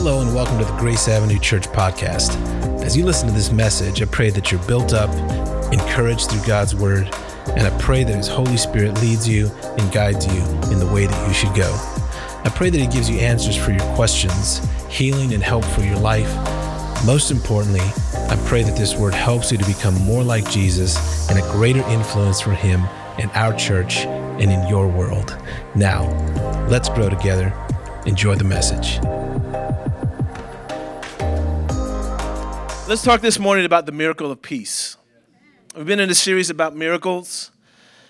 Hello, and welcome to the Grace Avenue Church podcast. As you listen to this message, I pray that you're built up, encouraged through God's word, and I pray that His Holy Spirit leads you and guides you in the way that you should go. I pray that He gives you answers for your questions, healing and help for your life. Most importantly, I pray that this word helps you to become more like Jesus and a greater influence for Him in our church and in your world. Now, let's grow together. Enjoy the message. Let's talk this morning about the miracle of peace. We've been in a series about miracles,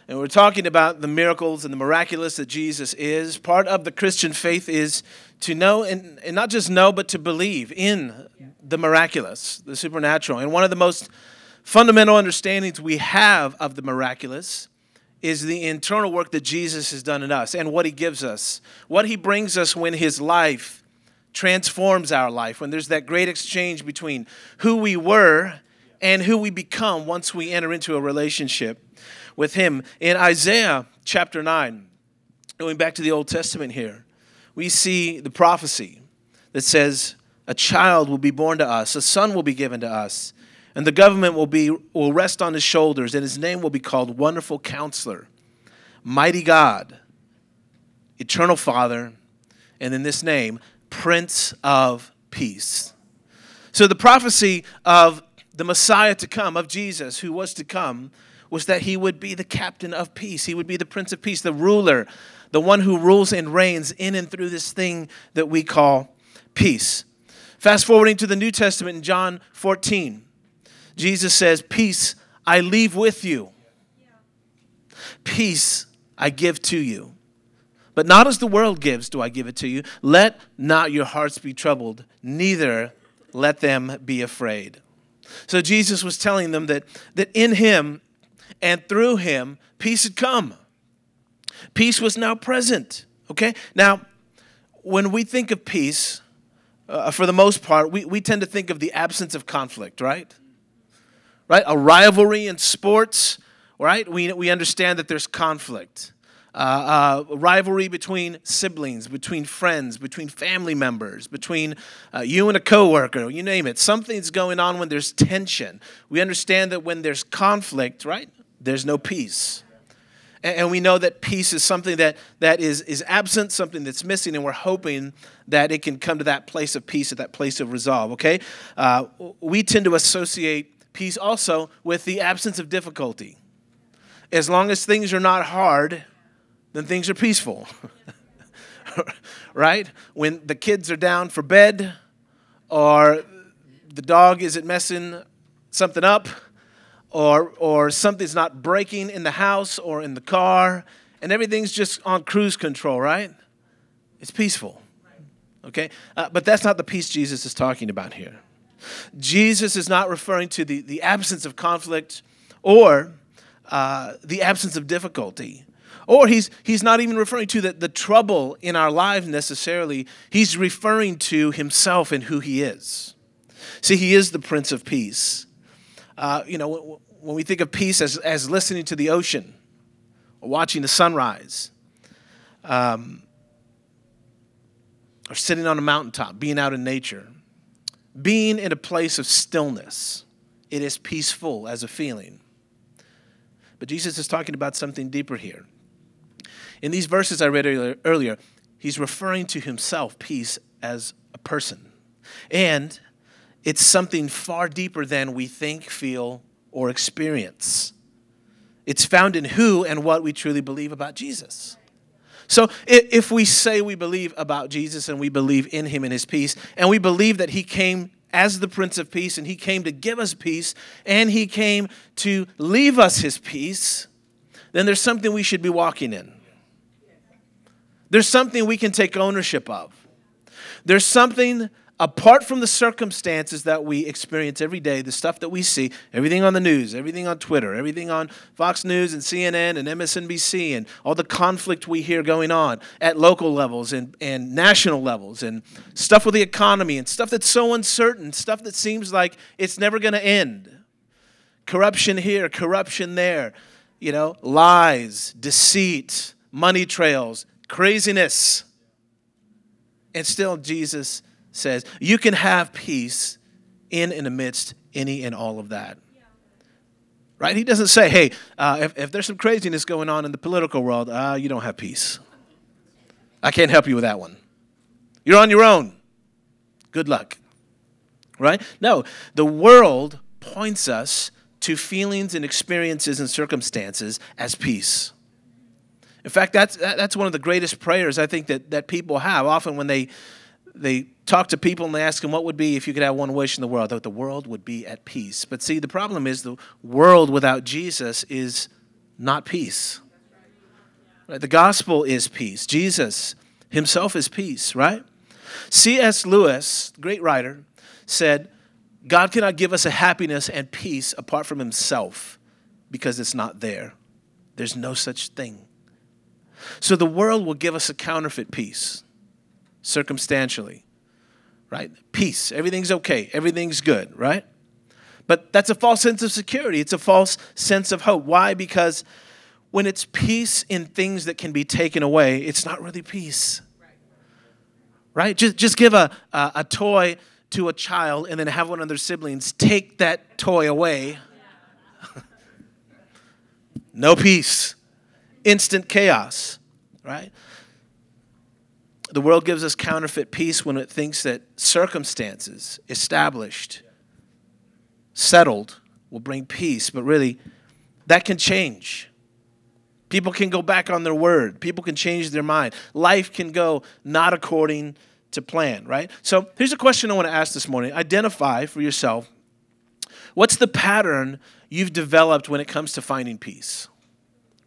and we're talking about the miracles and the miraculous that Jesus is. Part of the Christian faith is to know, and, and not just know, but to believe in the miraculous, the supernatural. And one of the most fundamental understandings we have of the miraculous is the internal work that Jesus has done in us and what he gives us, what he brings us when his life transforms our life, when there's that great exchange between who we were and who we become once we enter into a relationship with Him. In Isaiah chapter 9, going back to the Old Testament here, we see the prophecy that says, A child will be born to us, a son will be given to us, and the government will, be, will rest on his shoulders, and his name will be called Wonderful Counselor, Mighty God, Eternal Father, and in this name, Prince of Peace. So the prophecy of the Messiah to come, of Jesus who was to come, was that he would be the captain of peace. He would be the Prince of Peace, the ruler, the one who rules and reigns in and through this thing that we call peace. Fast forwarding to the New Testament in John 14, Jesus says, Peace I leave with you, peace I give to you. But not as the world gives do I give it to you. Let not your hearts be troubled, neither let them be afraid. So Jesus was telling them that, that in him and through him, peace had come. Peace was now present. Okay? Now, when we think of peace, uh, for the most part, we, we tend to think of the absence of conflict, right? Right? A rivalry in sports, right? We, we understand that there's conflict uh, uh, rivalry between siblings, between friends, between family members, between uh, you and a coworker, you name it. Something's going on when there's tension. We understand that when there's conflict, right, there's no peace. And, and we know that peace is something that, that is, is absent, something that's missing, and we're hoping that it can come to that place of peace, at that place of resolve, okay? Uh, we tend to associate peace also with the absence of difficulty. As long as things are not hard, then things are peaceful. right? When the kids are down for bed or the dog isn't messing something up or or something's not breaking in the house or in the car and everything's just on cruise control, right? It's peaceful. Okay? Uh, but that's not the peace Jesus is talking about here. Jesus is not referring to the, the absence of conflict or uh, the absence of difficulty. Or he's, he's not even referring to the, the trouble in our lives necessarily. He's referring to himself and who he is. See, he is the Prince of Peace. Uh, you know, when we think of peace as, as listening to the ocean or watching the sunrise, um, or sitting on a mountaintop, being out in nature, being in a place of stillness, it is peaceful as a feeling. But Jesus is talking about something deeper here. In these verses I read earlier, he's referring to himself, peace, as a person. And it's something far deeper than we think, feel, or experience. It's found in who and what we truly believe about Jesus. So if we say we believe about Jesus and we believe in him and his peace, and we believe that he came as the Prince of Peace and he came to give us peace and he came to leave us his peace, then there's something we should be walking in. There's something we can take ownership of. There's something apart from the circumstances that we experience every day, the stuff that we see, everything on the news, everything on Twitter, everything on Fox News and CNN and MSNBC, and all the conflict we hear going on at local levels and, and national levels, and stuff with the economy, and stuff that's so uncertain, stuff that seems like it's never going to end. Corruption here, corruption there, you know, lies, deceit, money trails, craziness. And still, Jesus says you can have peace in and amidst any and all of that. Right? He doesn't say, hey, uh, if, if there's some craziness going on in the political world, uh, you don't have peace. I can't help you with that one. You're on your own. Good luck. Right? No, the world points us to feelings and experiences and circumstances as peace. In fact, that's, that's one of the greatest prayers I think that, that people have. Often when they, they talk to people and they ask them, what would be if you could have one wish in the world? That the world would be at peace. But see, the problem is the world without Jesus is not peace. Right? The gospel is peace. Jesus himself is peace, right? C.S. Lewis, great writer, said, God cannot give us a happiness and peace apart from himself because it's not there. There's no such thing. So the world will give us a counterfeit peace, circumstantially, right? Peace. Everything's okay. Everything's good, right? But that's a false sense of security. It's a false sense of hope. Why? Because when it's peace in things that can be taken away, it's not really peace. Right? Just, just give a, a, a toy to a child and then have one of their siblings take that toy away. no peace. Instant chaos. Right? The world gives us counterfeit peace when it thinks that circumstances established, settled, will bring peace, but really, that can change. People can go back on their word. People can change their mind. Life can go not according to plan, right? So here's a question I want to ask this morning. Identify for yourself what's the pattern you've developed when it comes to finding peace?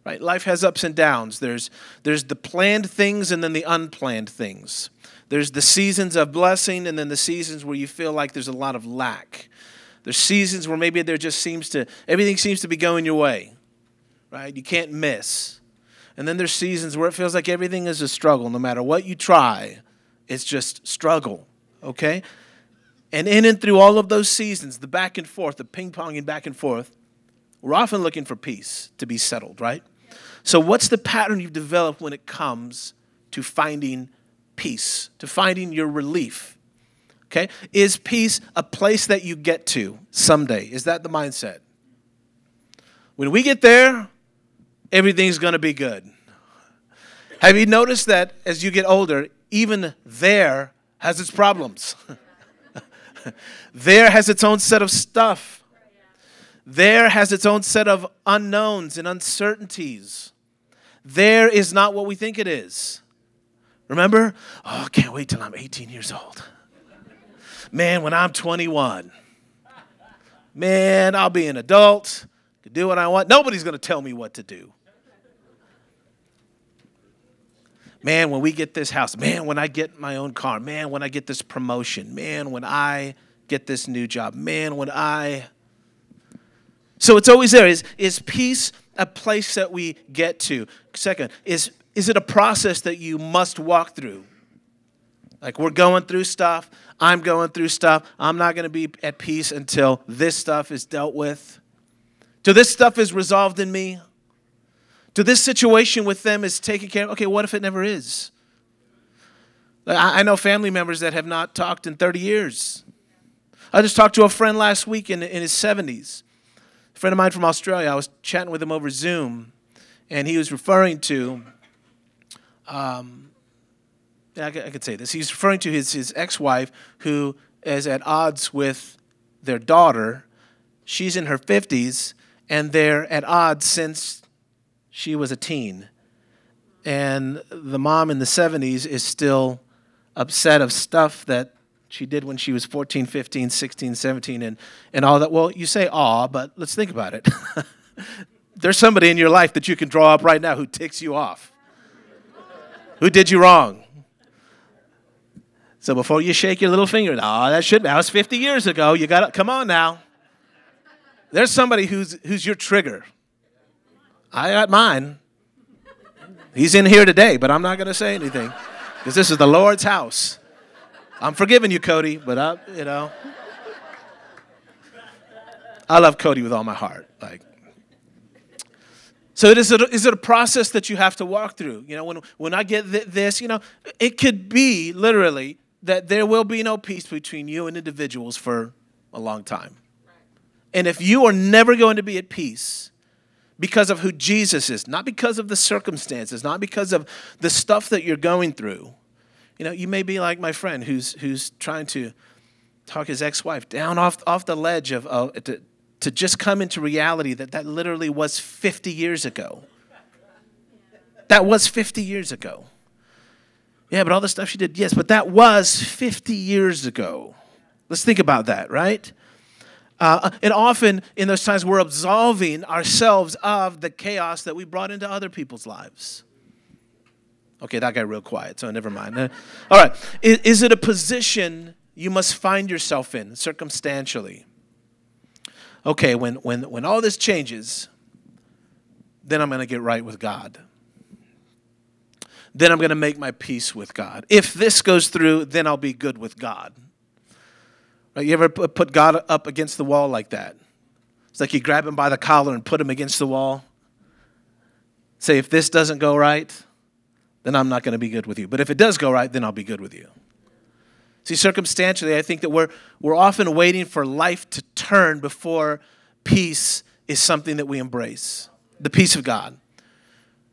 Right? Life has ups and downs. There's there's the planned things and then the unplanned things. There's the seasons of blessing and then the seasons where you feel like there's a lot of lack. There's seasons where maybe there just seems to everything seems to be going your way right? You can't miss. And then there's seasons where it feels like everything is a struggle. No matter what you try, it's just struggle, okay? And in and through all of those seasons, the back and forth, the ping ponging back and forth, we're often looking for peace to be settled, right? So, what's the pattern you've developed when it comes to finding peace, to finding your relief? Okay? Is peace a place that you get to someday? Is that the mindset? When we get there, everything's going to be good. Have you noticed that as you get older, even there has its problems? there has its own set of stuff. There has its own set of unknowns and uncertainties. There is not what we think it is. Remember? Oh, I can't wait till I'm 18 years old. Man, when I'm 21, man, I'll be an adult, can do what I want. Nobody's going to tell me what to do. man, when we get this house, man, when I get my own car, man, when I get this promotion, man, when I get this new job, man, when I. So it's always there. Is, is peace a place that we get to? Second, is, is it a process that you must walk through? Like we're going through stuff, I'm going through stuff, I'm not going to be at peace until this stuff is dealt with. Till this stuff is resolved in me to this situation with them is taken care of. Okay, what if it never is? I know family members that have not talked in 30 years. I just talked to a friend last week in, in his 70s. Friend of mine from Australia. I was chatting with him over Zoom, and he was referring to, um, I, could say this. He's referring to his, his ex wife who is at odds with their daughter. She's in her 50s, and they're at odds since she was a teen. And the mom in the 70s is still upset of stuff that she did when she was 14, 15, 16, 17, and, and all that. Well, you say aw, but let's think about it. There's somebody in your life that you can draw up right now who ticks you off, who did you wrong. So before you shake your little finger, oh, that should that was 50 years ago. You got to, come on now. There's somebody who's, who's your trigger. I got mine. He's in here today, but I'm not going to say anything because this is the Lord's house. I'm forgiving you, Cody, but I, you know, I love Cody with all my heart. Like, so it is, a, is it a process that you have to walk through? You know, when, when I get th- this, you know, it could be literally that there will be no peace between you and individuals for a long time. And if you are never going to be at peace because of who Jesus is, not because of the circumstances, not because of the stuff that you're going through, you know, you may be like my friend who's, who's trying to talk his ex wife down off, off the ledge of, uh, to, to just come into reality that that literally was 50 years ago. That was 50 years ago. Yeah, but all the stuff she did, yes, but that was 50 years ago. Let's think about that, right? Uh, and often in those times, we're absolving ourselves of the chaos that we brought into other people's lives. Okay, that got real quiet, so never mind. All right, is, is it a position you must find yourself in circumstantially? Okay, when, when, when all this changes, then I'm going to get right with God then I'm going to make my peace with God. If this goes through, then I'll be good with God. Right? You ever put God up against the wall like that? It's like you grab him by the collar and put him against the wall. Say, if this doesn't go right, then I'm not going to be good with you. But if it does go right, then I'll be good with you. See, circumstantially, I think that we're, we're often waiting for life to turn before peace is something that we embrace the peace of God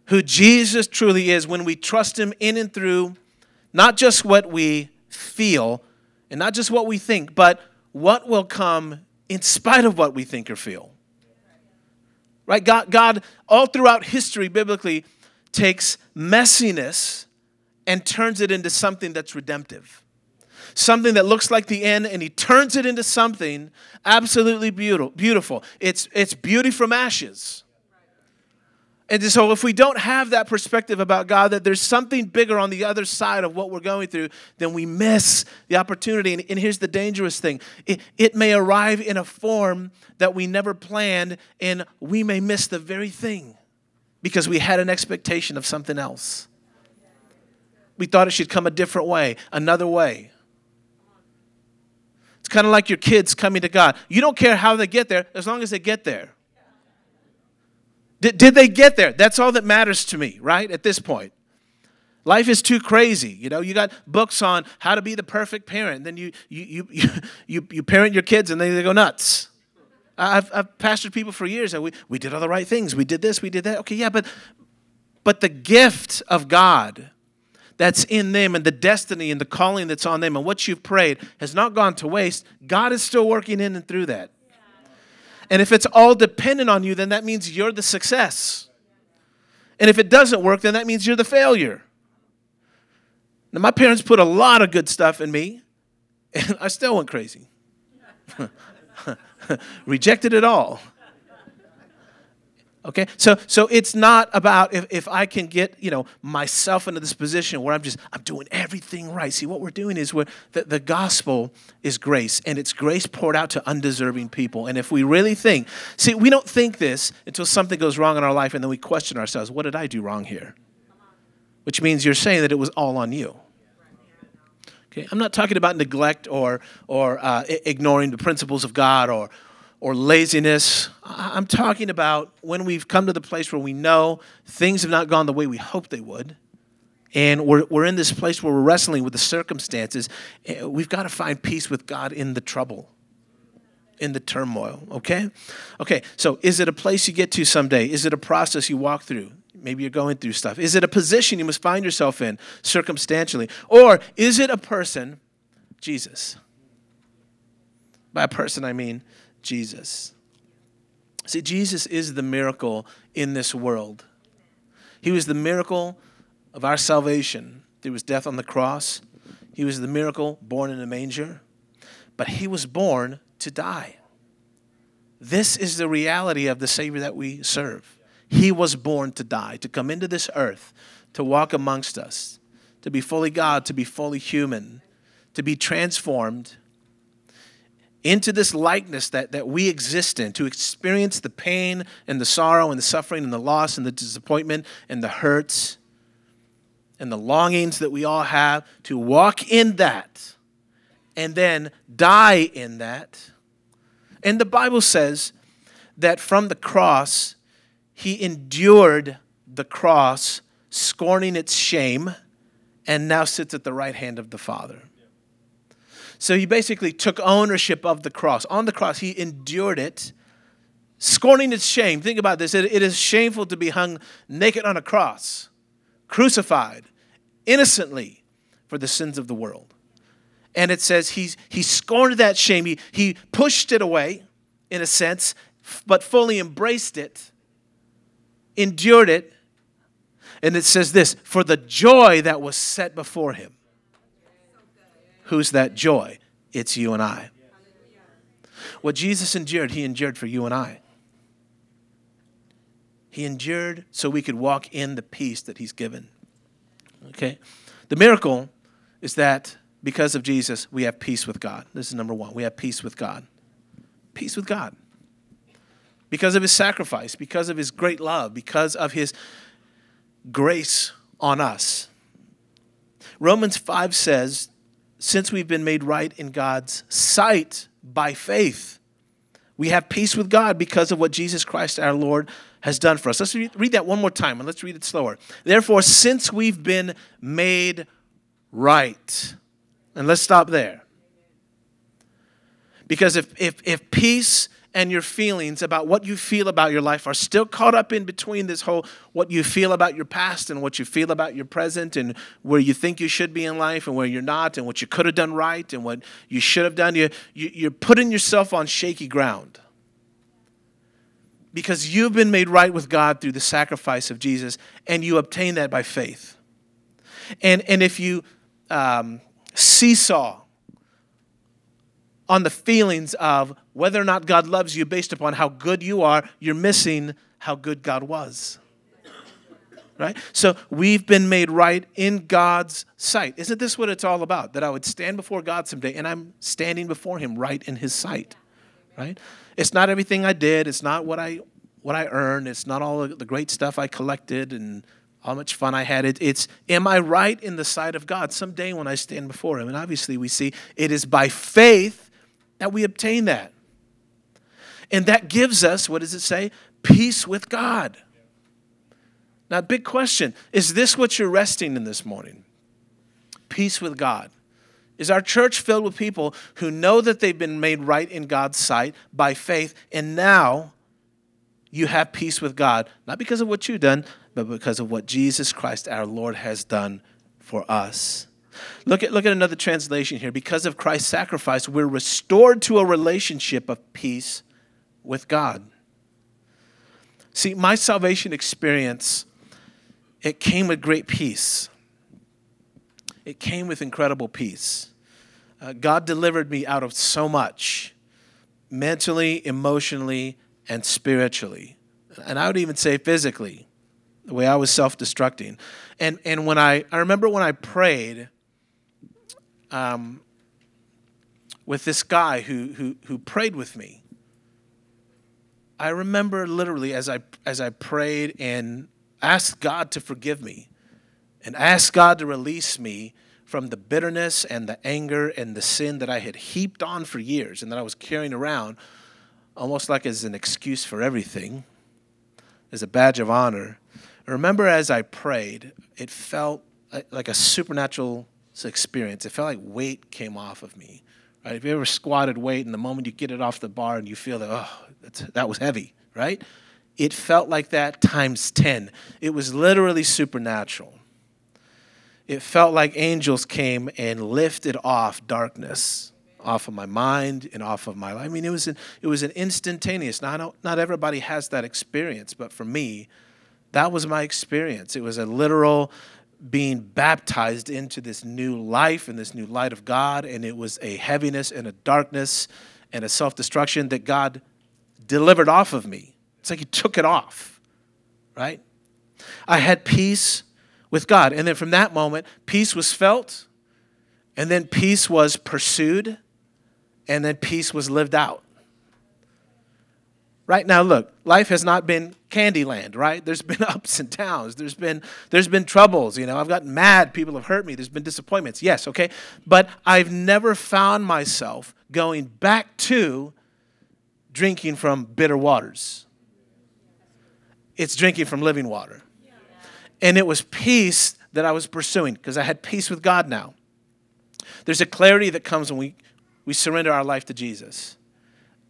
who Jesus truly is when we trust Him in and through not just what we feel and not just what we think, but what will come in spite of what we think or feel. Right? God, God all throughout history, biblically, takes messiness and turns it into something that's redemptive. Something that looks like the end, and he turns it into something absolutely beautiful. It's, it's beauty from ashes. And so, if we don't have that perspective about God, that there's something bigger on the other side of what we're going through, then we miss the opportunity. And, and, here's the dangerous thing it, it may arrive in a form that we never planned, and we may miss the very thing because we had an expectation of something else. We thought it should come a different way, another way. It's kind of like your kids coming to God. You don't care how they get there as long as they get there. Did, did they get there? That's all that matters to me, right? At this point. Life is too crazy. You know, you got books on how to be the perfect parent. Then you you you you, you parent your kids and then they go nuts. I've, I've pastored people for years and we, we did all the right things. We did this, we did that. Okay, yeah, but but the gift of God that's in them and the destiny and the calling that's on them and what you've prayed has not gone to waste. God is still working in and through that. And if it's all dependent on you, then that means you're the success. And if it doesn't work, then that means you're the failure. Now, my parents put a lot of good stuff in me, and I still went crazy. Rejected it all. Okay? So so it's not about if, if I can get, you know, myself into this position where I'm just I'm doing everything right. See, what we're doing is we're the, the gospel is grace, and it's grace poured out to undeserving people. And if we really think, see, we don't think this until something goes wrong in our life, and then we question ourselves, what did I do wrong here? Which means you're saying that it was all on you. Okay, I'm not talking about neglect or or uh, ignoring the principles of God or or laziness. I'm talking about when we've come to the place where we know things have not gone the way we hoped they would. And we're, we're in this place where we're wrestling with the circumstances. Eh, we've got to find peace with God in the trouble, in the turmoil, okay? Okay, so is it a place you get to someday? Is it a process you walk through? Maybe you're going through stuff. Is it a position you must find yourself in circumstantially? Or is it a person, Jesus? By a person, I mean Jesus. See, Jesus is the miracle in this world. He was the miracle of our salvation through his death on the cross. He was the miracle born in a manger, but he was born to die. This is the reality of the Savior that we serve. He was born to die, to come into this earth, to walk amongst us, to be fully God, to be fully human, to be transformed into this likeness that, that we exist in, to experience the pain and the sorrow and the suffering and the loss and the disappointment and the hurts and the longings that we all have, to walk in that and then die in that. And the Bible says that from the cross, he endured the cross, scorning its shame, and now sits at the right hand of the Father. So he basically took ownership of the cross. On the cross, he endured it, scorning its shame. Think about this it, it is shameful to be hung naked on a cross, crucified innocently for the sins of the world. And it says he's, he scorned that shame. He, he pushed it away, in a sense, but fully embraced it, endured it. And it says this for the joy that was set before him. Who's that joy? It's you and I. What Jesus endured, he endured for you and I. He endured so we could walk in the peace that he's given. Okay? The miracle is that because of Jesus, we have peace with God. This is number one. We have peace with God. Peace with God. Because of his sacrifice, because of his great love, because of his grace on us. Romans 5 says since we've been made right in God's sight by faith, we have peace with God because of what Jesus Christ our Lord has done for us. Let's read that one more time and let's read it slower. Therefore, since we've been made right, and let's stop there. Because if, if, if peace and your feelings about what you feel about your life are still caught up in between this whole what you feel about your past and what you feel about your present and where you think you should be in life and where you're not and what you could have done right and what you should have done. You, you you're putting yourself on shaky ground because you've been made right with God through the sacrifice of Jesus and you obtain that by faith. And and if you um, seesaw on the feelings of whether or not God loves you based upon how good you are, you're missing how good God was. Right? So we've been made right in God's sight. Isn't this what it's all about? That I would stand before God someday and I'm standing before him right in his sight. Right? It's not everything I did, it's not what I what I earned, it's not all the great stuff I collected and how much fun I had. It, it's, am I right in the sight of God someday when I stand before Him? And obviously, we see it is by faith that we obtain that. And that gives us, what does it say? Peace with God. Now, big question is this what you're resting in this morning? Peace with God. Is our church filled with people who know that they've been made right in God's sight by faith, and now you have peace with God, not because of what you've done, but because of what Jesus Christ our Lord has done for us? Look at, look at another translation here. Because of Christ's sacrifice, we're restored to a relationship of peace with God. See, my salvation experience, it came with great peace. It came with incredible peace. Uh, God delivered me out of so much mentally, emotionally, and spiritually. And I would even say physically, the way I was self destructing. And, and when I, I remember when I prayed, um, with this guy who, who, who prayed with me. I remember literally as I, as I prayed and asked God to forgive me and asked God to release me from the bitterness and the anger and the sin that I had heaped on for years and that I was carrying around almost like as an excuse for everything, as a badge of honor. I remember as I prayed, it felt like a supernatural experience. It felt like weight came off of me. Right? If you ever squatted weight and the moment you get it off the bar and you feel that, oh, that was heavy, right? It felt like that times 10. It was literally supernatural. It felt like angels came and lifted off darkness off of my mind and off of my life. I mean, it was an, it was an instantaneous. Now, not, not everybody has that experience, but for me, that was my experience. It was a literal being baptized into this new life and this new light of God, and it was a heaviness and a darkness and a self destruction that God delivered off of me. It's like He took it off, right? I had peace with God. And then from that moment, peace was felt, and then peace was pursued, and then peace was lived out. Right now, look, life has not been Candyland, right? There's been ups and downs. There's been there's been troubles. You know, I've gotten mad. People have hurt me. There's been disappointments. Yes, okay, but I've never found myself going back to drinking from bitter waters. It's drinking from living water, and it was peace that I was pursuing because I had peace with God now. There's a clarity that comes when we, we surrender our life to Jesus.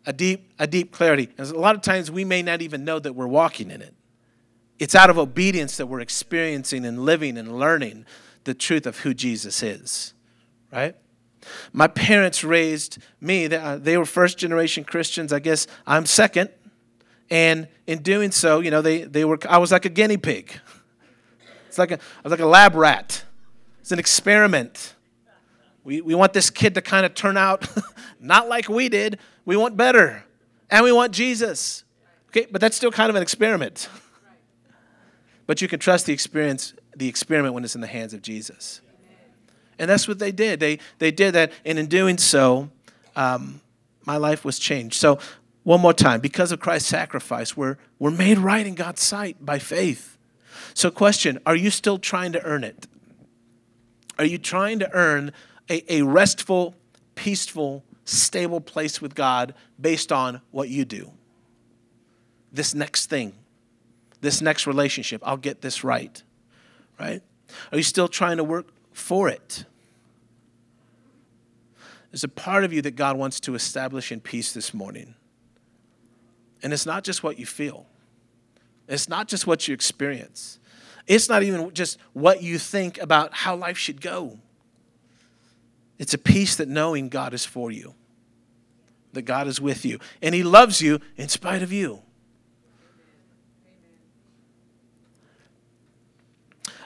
A deep, a deep clarity. And a lot of times we may not even know that we're walking in it. It's out of obedience that we're experiencing and living and learning the truth of who Jesus is, right? My parents raised me. Uh, they were first generation Christians. I guess I'm second. And in doing so, you know, they, they were, I was like a guinea pig. It's like a, I was like a lab rat. It's an experiment. We, we want this kid to kind of turn out not like we did. We want better. And we want Jesus. Okay, but that's still kind of an experiment. But you can trust the experience, the experiment when it's in the hands of Jesus. And that's what they did. They, they did that, and in doing so, um, my life was changed. So, one more time, because of Christ's sacrifice, we're, we're made right in God's sight by faith. So, question Are you still trying to earn it? Are you trying to earn a, a restful, peaceful, stable place with God based on what you do? This next thing, this next relationship, I'll get this right, right? Are you still trying to work for it? There's a part of you that God wants to establish in peace this morning. And it's not just what you feel, it's not just what you experience, it's not even just what you think about how life should go. It's a peace that knowing God is for you, that God is with you, and He loves you in spite of you.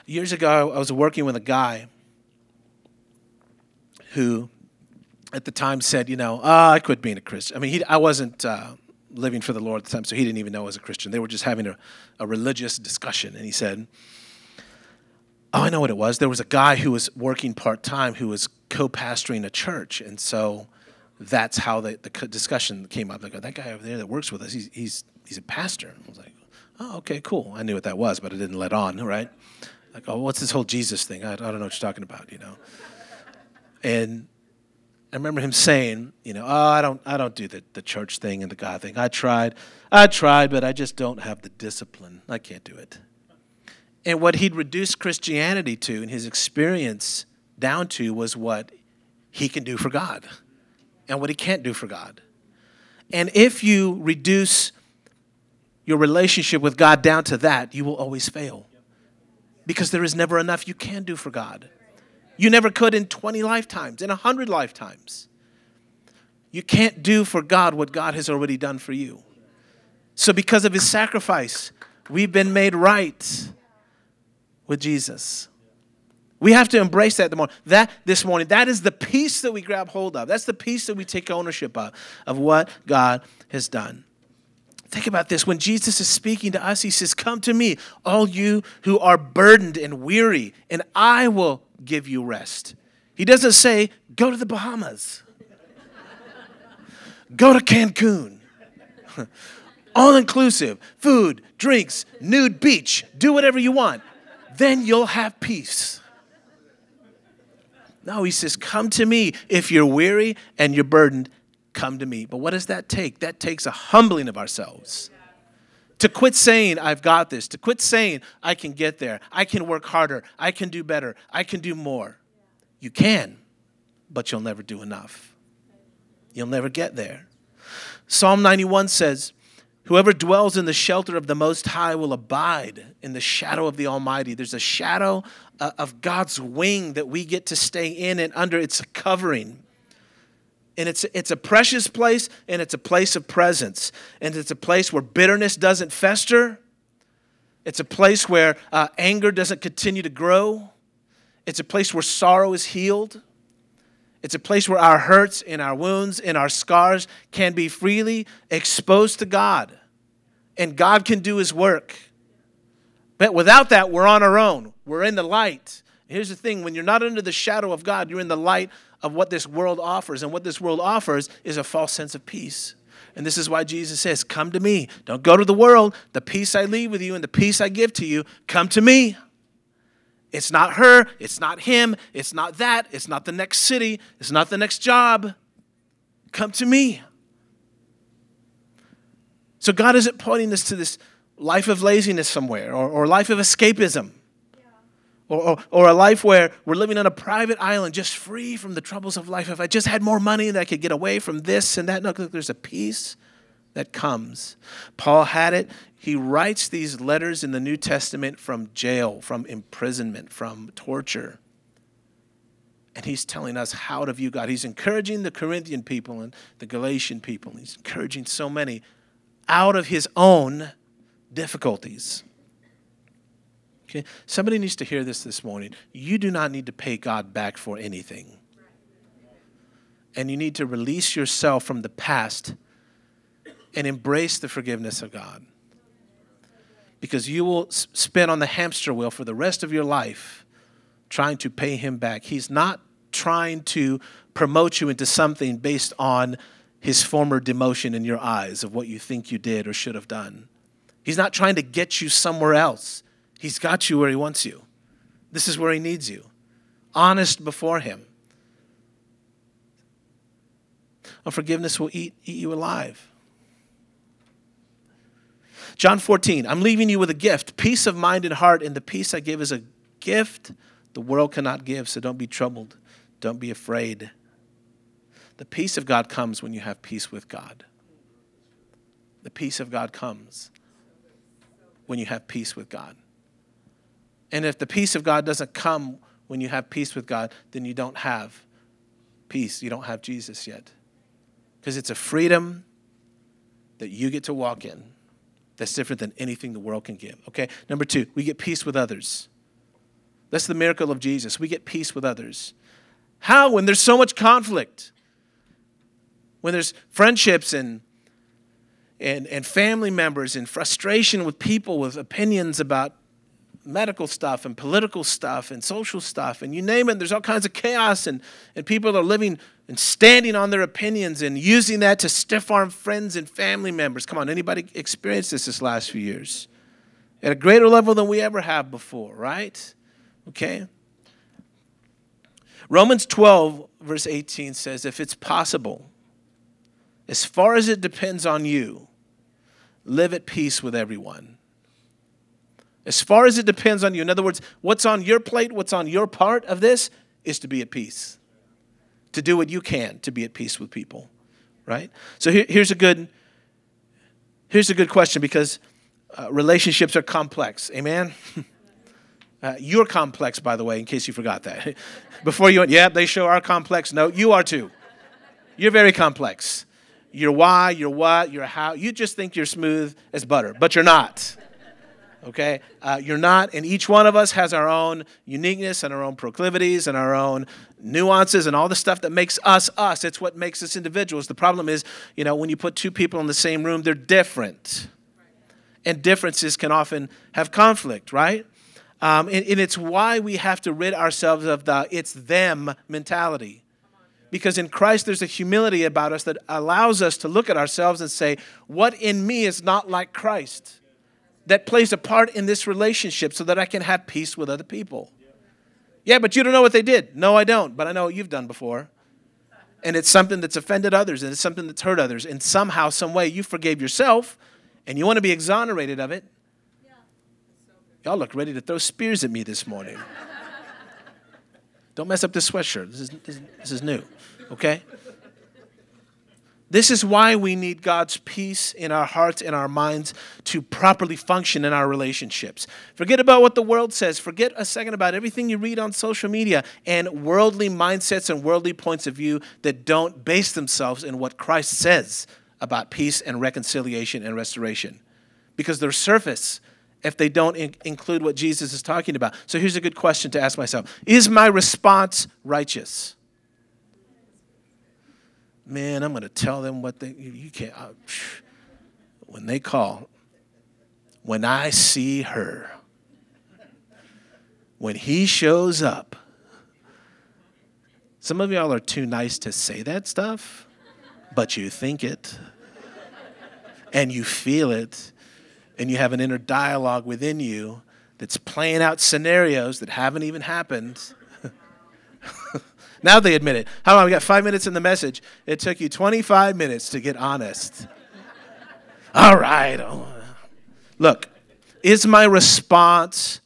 Years ago, I was working with a guy who at the time said, you know, oh, I quit being a Christian. I mean, he, I wasn't uh, living for the Lord at the time, so he didn't even know I was a Christian. They were just having a, a religious discussion. And he said, Oh, I know what it was. There was a guy who was working part time who was co pastoring a church. And so that's how the, the discussion came up. Like, oh, that guy over there that works with us, he's, he's, he's a pastor. I was like, Oh, okay, cool. I knew what that was, but I didn't let on, right? Like, oh, what's this whole Jesus thing? I, I don't know what you're talking about, you know? And I remember him saying, you know, oh, I don't, I don't do the, the church thing and the God thing. I tried, I tried, but I just don't have the discipline. I can't do it. And what he'd reduced Christianity to and his experience down to was what he can do for God and what he can't do for God. And if you reduce your relationship with God down to that, you will always fail because there is never enough you can do for God. You never could in 20 lifetimes, in 100 lifetimes. You can't do for God what God has already done for you. So, because of his sacrifice, we've been made right with Jesus. We have to embrace that the morning. That this morning, that is the peace that we grab hold of. That's the peace that we take ownership of, of what God has done. Think about this. When Jesus is speaking to us, he says, Come to me, all you who are burdened and weary, and I will give you rest. He doesn't say, go to the Bahamas, go to Cancun. All inclusive, food, drinks, nude beach, do whatever you want. Then you'll have peace. No, he says, Come to me. If you're weary and you're burdened, come to me. But what does that take? That takes a humbling of ourselves. To quit saying, I've got this, to quit saying, I can get there, I can work harder, I can do better, I can do more. You can, but you'll never do enough. You'll never get there. Psalm 91 says, Whoever dwells in the shelter of the Most High will abide in the shadow of the Almighty. There's a shadow uh, of God's wing that we get to stay in and under. It's covering. And it's, it's a precious place and it's a place of presence. And it's a place where bitterness doesn't fester. It's a place where uh, anger doesn't continue to grow. It's a place where sorrow is healed. It's a place where our hurts and our wounds and our scars can be freely exposed to God. And God can do his work. But without that, we're on our own. We're in the light. Here's the thing when you're not under the shadow of God, you're in the light of what this world offers. And what this world offers is a false sense of peace. And this is why Jesus says, Come to me. Don't go to the world. The peace I leave with you and the peace I give to you, come to me. It's not her. It's not him. It's not that. It's not the next city. It's not the next job. Come to me. So God isn't pointing us to this life of laziness somewhere or, or life of escapism Or, or, or, a life where we're living on a private island just free from the troubles of life. If I just had more money that I could get away from this and that, no, there's a peace that comes. Paul had it. He writes these letters in the New Testament from jail, from imprisonment, from torture. And he's telling us how to view God. He's encouraging the Corinthian people and the Galatian people. He's encouraging so many out of his own difficulties. Okay? Somebody needs to hear this this morning. You do not need to pay God back for anything. And you need to release yourself from the past and embrace the forgiveness of God. Because you will spin on the hamster wheel for the rest of your life trying to pay him back. He's not trying to promote you into something based on his former demotion in your eyes of what you think you did or should have done. He's not trying to get you somewhere else. He's got you where he wants you. This is where he needs you. Honest before him. Unforgiveness will eat, eat you alive. John 14, I'm leaving you with a gift, peace of mind and heart, and the peace I give is a gift the world cannot give, so don't be troubled. Don't be afraid. The peace of God comes when you have peace with God. The peace of God comes when you have peace with God. And if the peace of God doesn't come when you have peace with God, then you don't have peace. You don't have Jesus yet. Because it's a freedom that you get to walk in that's different than anything the world can give. Okay? Number two, we get peace with others. That's the miracle of Jesus. We get peace with others. How? When there's so much conflict, when there's friendships and and, and family members and frustration with people with opinions about medical stuff and political stuff and social stuff and you name it there's all kinds of chaos and, and people are living and standing on their opinions and using that to stiff arm friends and family members. Come on anybody experienced this this last few years? At a greater level than we ever have before right? Okay. Romans 12 verse 18 says if it's possible as far as it depends on you live at peace with everyone as far as it depends on you. In other words, what's on your plate, what's on your part of this is to be at peace, to do what you can to be at peace with people, right? So here, here's a good here's a good question because uh, relationships are complex. Amen. Uh, you're complex, by the way, in case you forgot that. Before you went, yeah, they show are complex. No, you are too. You're very complex. You're why, you're what, you're how. You just think you're smooth as butter, but you're not okay? Uh, you're not, and each one of us has our own uniqueness and our own proclivities and our own nuances and all the stuff that makes us us. It's what makes us individuals. The problem is, you know, when you put two people in the same room, they're different. And differences can often have conflict, right? Um, and, and it's why we have to rid ourselves of the it's them mentality. Because in Christ, there's a humility about us that allows us to look at ourselves and say, What in me is not like Christ? That plays a part in this relationship so that I can have peace with other people. Yeah, but you don't know what they did. No, I don't, but I know what you've done before. And it's something that's offended others and it's something that's hurt others. And somehow, some way, you forgave yourself and you want to be exonerated of it. Y'all look ready to throw spears at me this morning. don't mess up this sweatshirt. This is, this, this is new, okay? This is why we need God's peace in our hearts and our minds to properly function in our relationships. Forget about what the world says. Forget a second about everything you read on social media and worldly mindsets and worldly points of view that don't base themselves in what Christ says about peace and reconciliation and restoration. Because they're surface if they don't in- include what Jesus is talking about. So here's a good question to ask myself Is my response righteous? Man, I'm going to tell them what they, you can't, uh, when they call, when I see her, when he shows up, some of y'all are too nice to say that stuff, but you think it and you feel it and you have an inner dialogue within you that's playing out scenarios that haven't even happened. Now they admit it. How long? We got five minutes in the message. It took you 25 minutes to get honest. All right. Oh. Look, is my response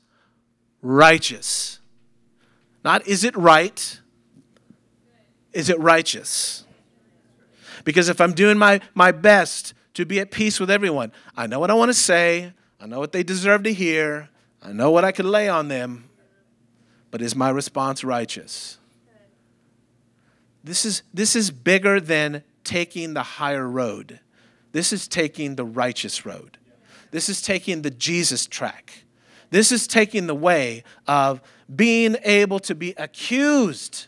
righteous? Not is it right, is it righteous? Because if I'm doing my, my best to be at peace with everyone, I know what I want to say, I know what they deserve to hear, I know what I could lay on them, but is my response righteous? This is, this is bigger than taking the higher road. This is taking the righteous road. This is taking the Jesus track. This is taking the way of being able to be accused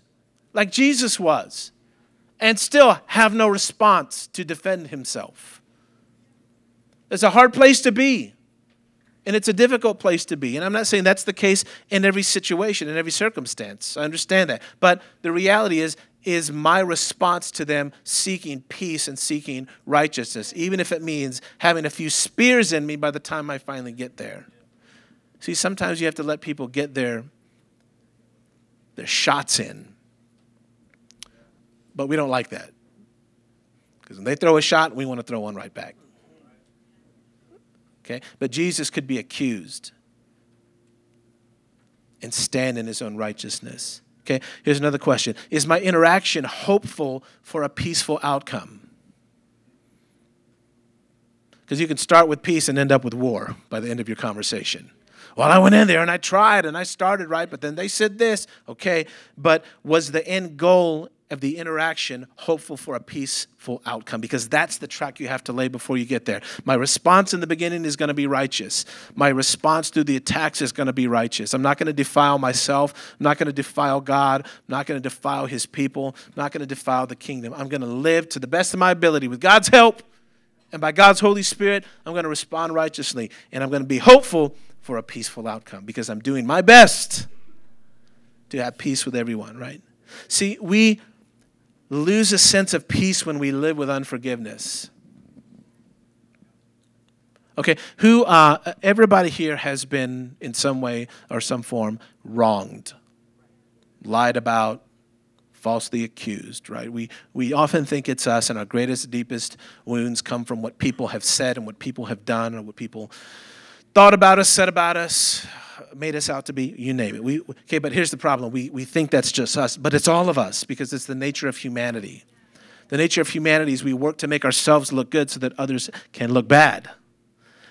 like Jesus was and still have no response to defend himself. It's a hard place to be. And it's a difficult place to be. And I'm not saying that's the case in every situation, in every circumstance. I understand that. But the reality is, is my response to them seeking peace and seeking righteousness, even if it means having a few spears in me by the time I finally get there. See, sometimes you have to let people get their, their shots in. But we don't like that. Because when they throw a shot, we want to throw one right back. Okay? But Jesus could be accused and stand in his own righteousness. Okay, here's another question Is my interaction hopeful for a peaceful outcome? Because you can start with peace and end up with war by the end of your conversation. Well, I went in there and I tried and I started right, but then they said this. Okay, but was the end goal of the interaction hopeful for a peaceful outcome because that's the track you have to lay before you get there. My response in the beginning is going to be righteous. My response through the attacks is going to be righteous. I'm not going to defile myself. I'm not going to defile God. I'm not going to defile his people. I'm not going to defile the kingdom. I'm going to live to the best of my ability with God's help and by God's Holy Spirit. I'm going to respond righteously and I'm going to be hopeful for a peaceful outcome because I'm doing my best to have peace with everyone, right? See, we lose a sense of peace when we live with unforgiveness. Okay, who, uh, everybody here has been in some way or some form wronged, lied about, falsely accused, right? We, we often think it's us, and our greatest, deepest wounds come from what people have said and what people have done or what people thought about us, said about us, made us out to be, you name it. We, okay, but here's the problem. We, we think that's just us, but it's all of us because it's the nature of humanity. The nature of humanity is we work to make ourselves look good so that others can look bad.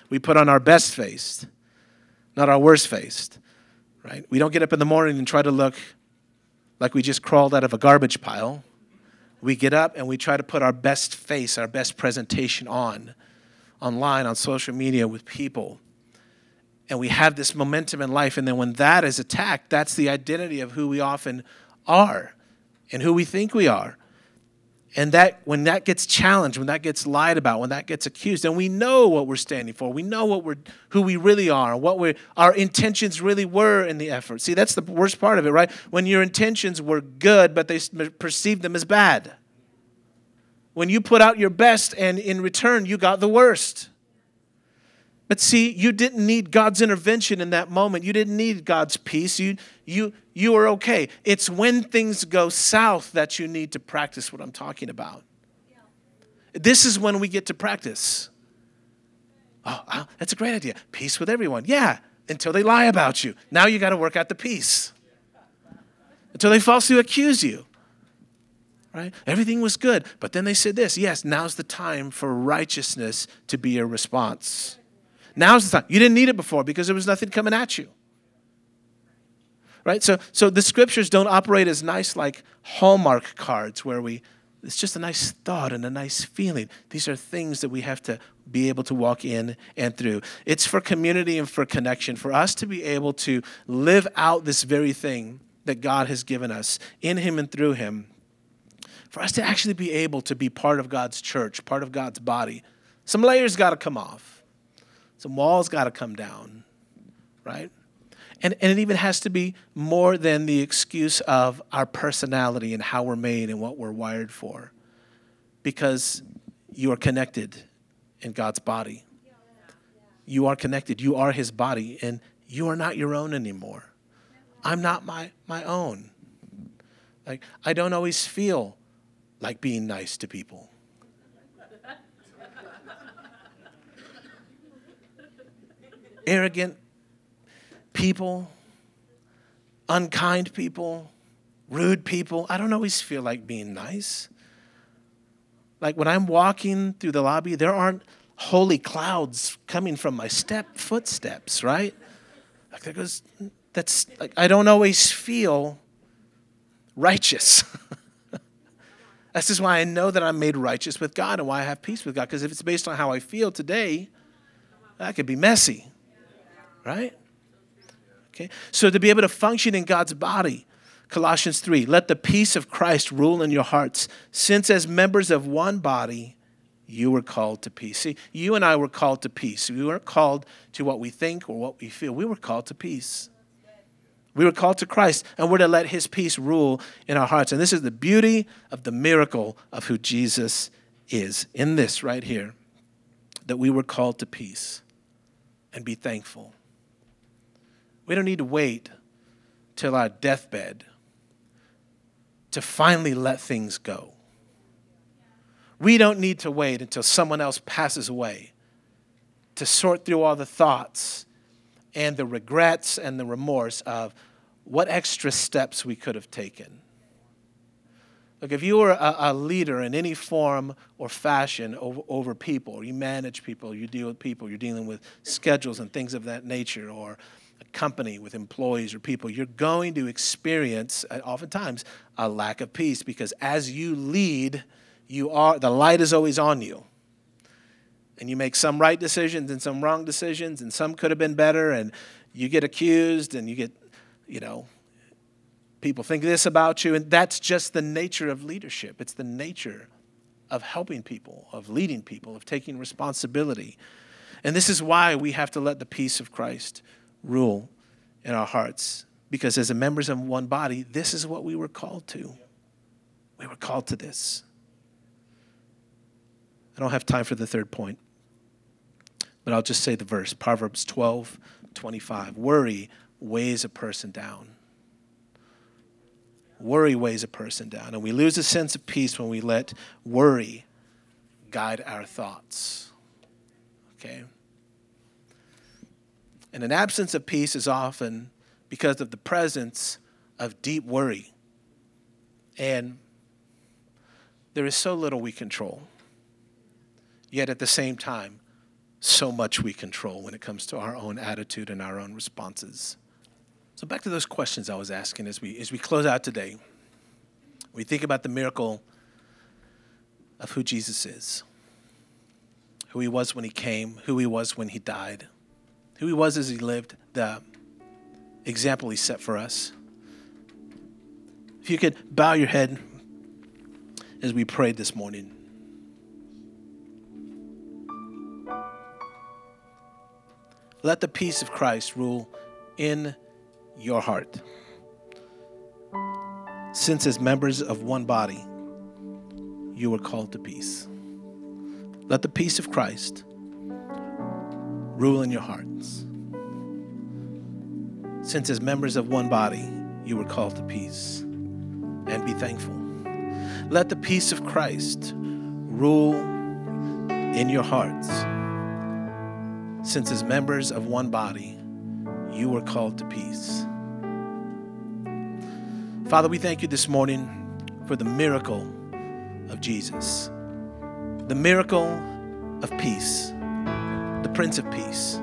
We put on our best face, not our worst face, right? We don't get up in the morning and try to look like we just crawled out of a garbage pile. We get up and we try to put our best face, our best presentation on, online, on social media with people and we have this momentum in life. And then when that is attacked, that's the identity of who we often are and who we think we are. And that when that gets challenged, when that gets lied about, when that gets accused, and we know what we're standing for, we know what we're who we really are, what we our intentions really were in the effort. See, that's the worst part of it, right? When your intentions were good, but they perceived them as bad. When you put out your best and in return you got the worst. But see, you didn't need God's intervention in that moment. You didn't need God's peace. You, you, you were okay. It's when things go south that you need to practice what I'm talking about. This is when we get to practice. Oh, oh, that's a great idea. Peace with everyone. Yeah, until they lie about you. Now you got to work out the peace. Until they falsely accuse you. Right? Everything was good, but then they said this. Yes, now's the time for righteousness to be a response. Now's the time. You didn't need it before because there was nothing coming at you. Right? So, so the scriptures don't operate as nice like Hallmark cards where we, it's just a nice thought and a nice feeling. These are things that we have to be able to walk in and through. It's for community and for connection, for us to be able to live out this very thing that God has given us in Him and through Him. For us to actually be able to be part of God's church, part of God's body. Some layers got to come off. Some walls got to come down, right? And, and it even has to be more than the excuse of our personality and how we're made and what we're wired for. Because you are connected in God's body. You are connected. You are His body, and you are not your own anymore. I'm not my, my own. Like, I don't always feel like being nice to people. Arrogant people, unkind people, rude people. I don't always feel like being nice. Like when I'm walking through the lobby, there aren't holy clouds coming from my step footsteps, right? Like that goes that's like I don't always feel righteous. that's just why I know that I'm made righteous with God and why I have peace with God. Because if it's based on how I feel today, that could be messy. Right? Okay. So to be able to function in God's body, Colossians 3, let the peace of Christ rule in your hearts, since as members of one body, you were called to peace. See, you and I were called to peace. We weren't called to what we think or what we feel. We were called to peace. We were called to Christ, and we're to let His peace rule in our hearts. And this is the beauty of the miracle of who Jesus is in this right here that we were called to peace and be thankful. We don't need to wait till our deathbed to finally let things go. We don't need to wait until someone else passes away to sort through all the thoughts and the regrets and the remorse of what extra steps we could have taken. Look, if you were a, a leader in any form or fashion over, over, people, you manage people, you deal with people, you're dealing with schedules and things of that nature, or company with employees or people, you're going to experience, uh, oftentimes, a lack of peace because as you lead, you are the light is always on you and you make some right decisions and some wrong decisions, and some could have been better, and you get accused, and you get, you know, people think this about you, and that's just the nature of leadership. It's the nature of helping people, of leading people, of taking responsibility. And this is why we have to let the peace of Christ rule in our hearts. Because as members of one body, this is what we were called to. We were called to this. I don't have time for the third point but I'll just say the verse Proverbs 12 25. Worry weighs a person down. Worry weighs a person down. And we lose a sense of peace when we let worry guide our thoughts. Okay? And an absence of peace is often because of the presence of deep worry. And there is so little we control. Yet at the same time, so much we control when it comes to our own attitude and our own responses. So back to those questions I was asking as we as we close out today. We think about the miracle of who Jesus is. Who he was when he came, who he was when he died, who he was as he lived, the example he set for us. If you could bow your head as we prayed this morning. Let the peace of Christ rule in your heart. Since, as members of one body, you were called to peace. Let the peace of Christ rule in your hearts. Since, as members of one body, you were called to peace, and be thankful. Let the peace of Christ rule in your hearts since as members of one body, you were called to peace. Father, we thank you this morning for the miracle of Jesus, the miracle of peace, the Prince of Peace,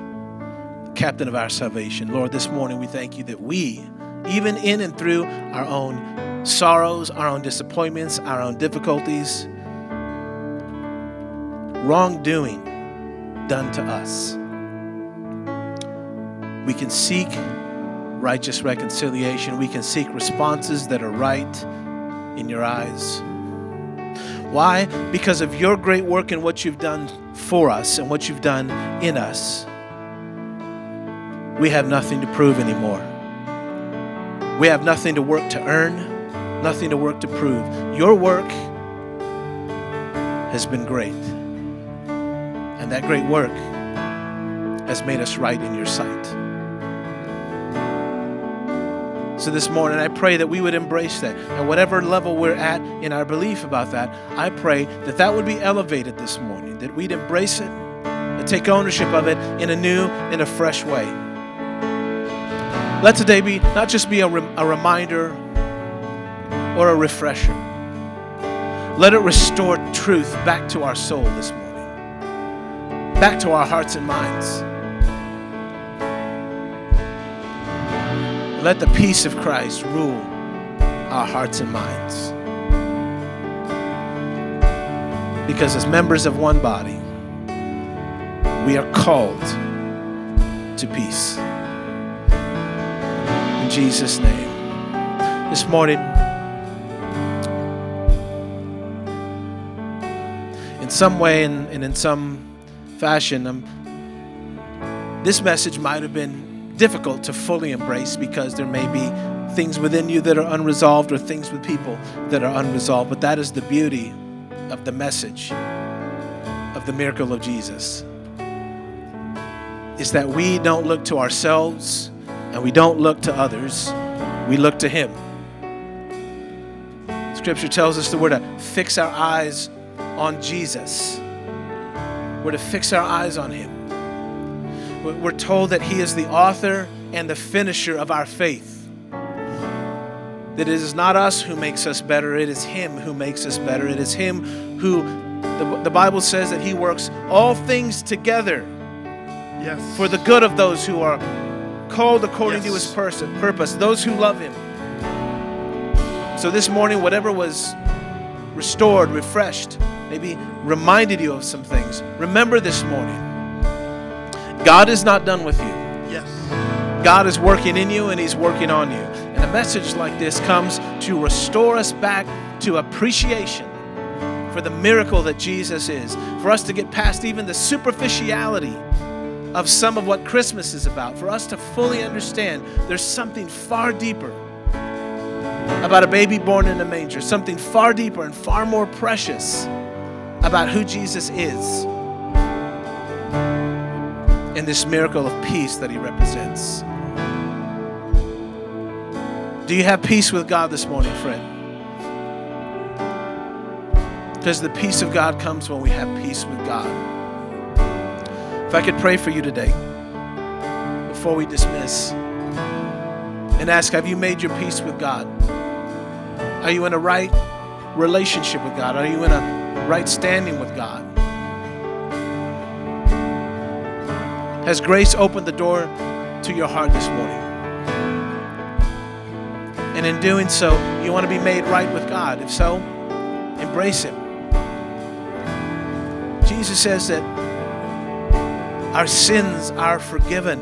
the captain of our salvation. Lord, this morning we thank you that we, even in and through our own sorrows, our own disappointments, our own difficulties, wrongdoing done to us, we can seek righteous reconciliation. We can seek responses that are right in your eyes. Why? Because of your great work and what you've done for us and what you've done in us. We have nothing to prove anymore. We have nothing to work to earn, nothing to work to prove. Your work has been great. And that great work has made us right in your sight. So this morning, I pray that we would embrace that. And whatever level we're at in our belief about that, I pray that that would be elevated this morning, that we'd embrace it and take ownership of it in a new and a fresh way. Let today be not just be a, rem- a reminder or a refresher. Let it restore truth back to our soul this morning, back to our hearts and minds. Let the peace of Christ rule our hearts and minds. Because as members of one body, we are called to peace. In Jesus' name. This morning, in some way and, in some fashion, um, this message might have been difficult to fully embrace because there may be things within you that are unresolved or things with people that are unresolved. But that is the beauty of the message of the miracle of Jesus. Is that we don't look to ourselves and we don't look to others, we look to Him. Scripture tells us that we're to fix our eyes on Jesus. We're to fix our eyes on Him. We're told that He is the author and the finisher of our faith. That it is not us who makes us better, it is Him who makes us better. It is Him who, the, the Bible says that He works all things together Yes. for the good of those who are called according to His person, purpose, those who love Him. So this morning, whatever was restored, refreshed, maybe reminded you of some things, remember this morning God is not done with you. Yes. God is working in you and He's working on you. And a message like this comes to restore us back to appreciation for the miracle that Jesus is, for us to get past even the superficiality of some of what Christmas is about, for us to fully understand there's something far deeper about a baby born in a manger, something far deeper and far more precious about who Jesus is and this miracle of peace that he represents. Do you have peace with God this morning, friend? Because the peace of God comes when we have peace with God. If I could pray for you today before we dismiss and ask, have you made your peace with God? Are you in a right relationship with God? Are you in a right standing with God? Has grace opened the door to your heart this morning? And in doing so, you want to be made right with God. If so, embrace Him. Jesus says that our sins are forgiven.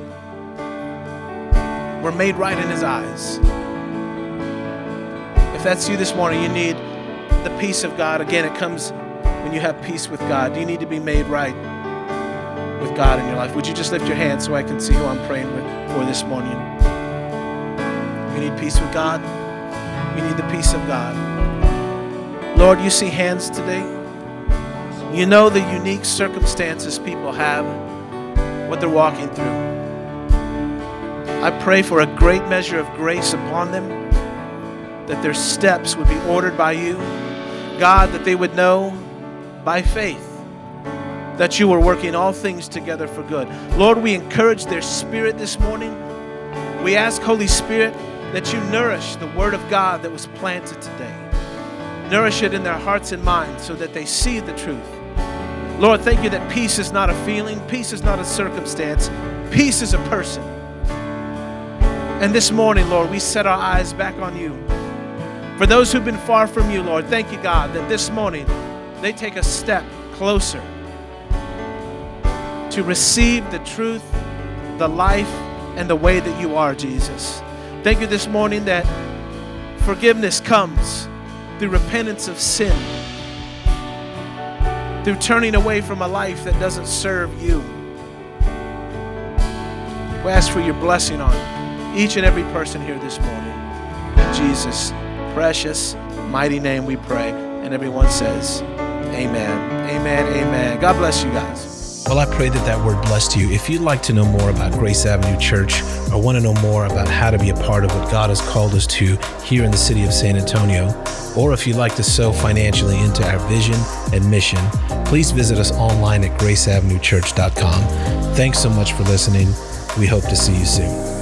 We're made right in His eyes. If that's you this morning, you need the peace of God. Again, it comes when you have peace with God. You need to be made right with God in your life. Would you just lift your hand so I can see who I'm praying with for this morning? You need peace with God. You need the peace of God. Lord, you see hands today. You know the unique circumstances people have, what they're walking through. I pray for a great measure of grace upon them, that their steps would be ordered by you. God, that they would know by faith that you are working all things together for good. Lord, we encourage their spirit this morning. We ask, Holy Spirit, that you nourish the Word of God that was planted today. Nourish it in their hearts and minds so that they see the truth. Lord, thank you that peace is not a feeling, peace is not a circumstance, peace is a person. And this morning, Lord, we set our eyes back on you. For those who've been far from you, Lord, thank you, God, that this morning they take a step closer to receive the truth, the life, and the way that you are, Jesus. Thank you this morning that forgiveness comes through repentance of sin, through turning away from a life that doesn't serve you. We ask for your blessing on each and every person here this morning. In Jesus' precious, mighty name we pray. And everyone says, Amen. Amen. Amen. God bless you guys. Well, I pray that that word blessed you. If you'd like to know more about Grace Avenue Church or want to know more about how to be a part of what God has called us to here in the city of San Antonio, or if you'd like to sow financially into our vision and mission, please visit us online at graceavenuechurch.com. Thanks so much for listening. We hope to see you soon.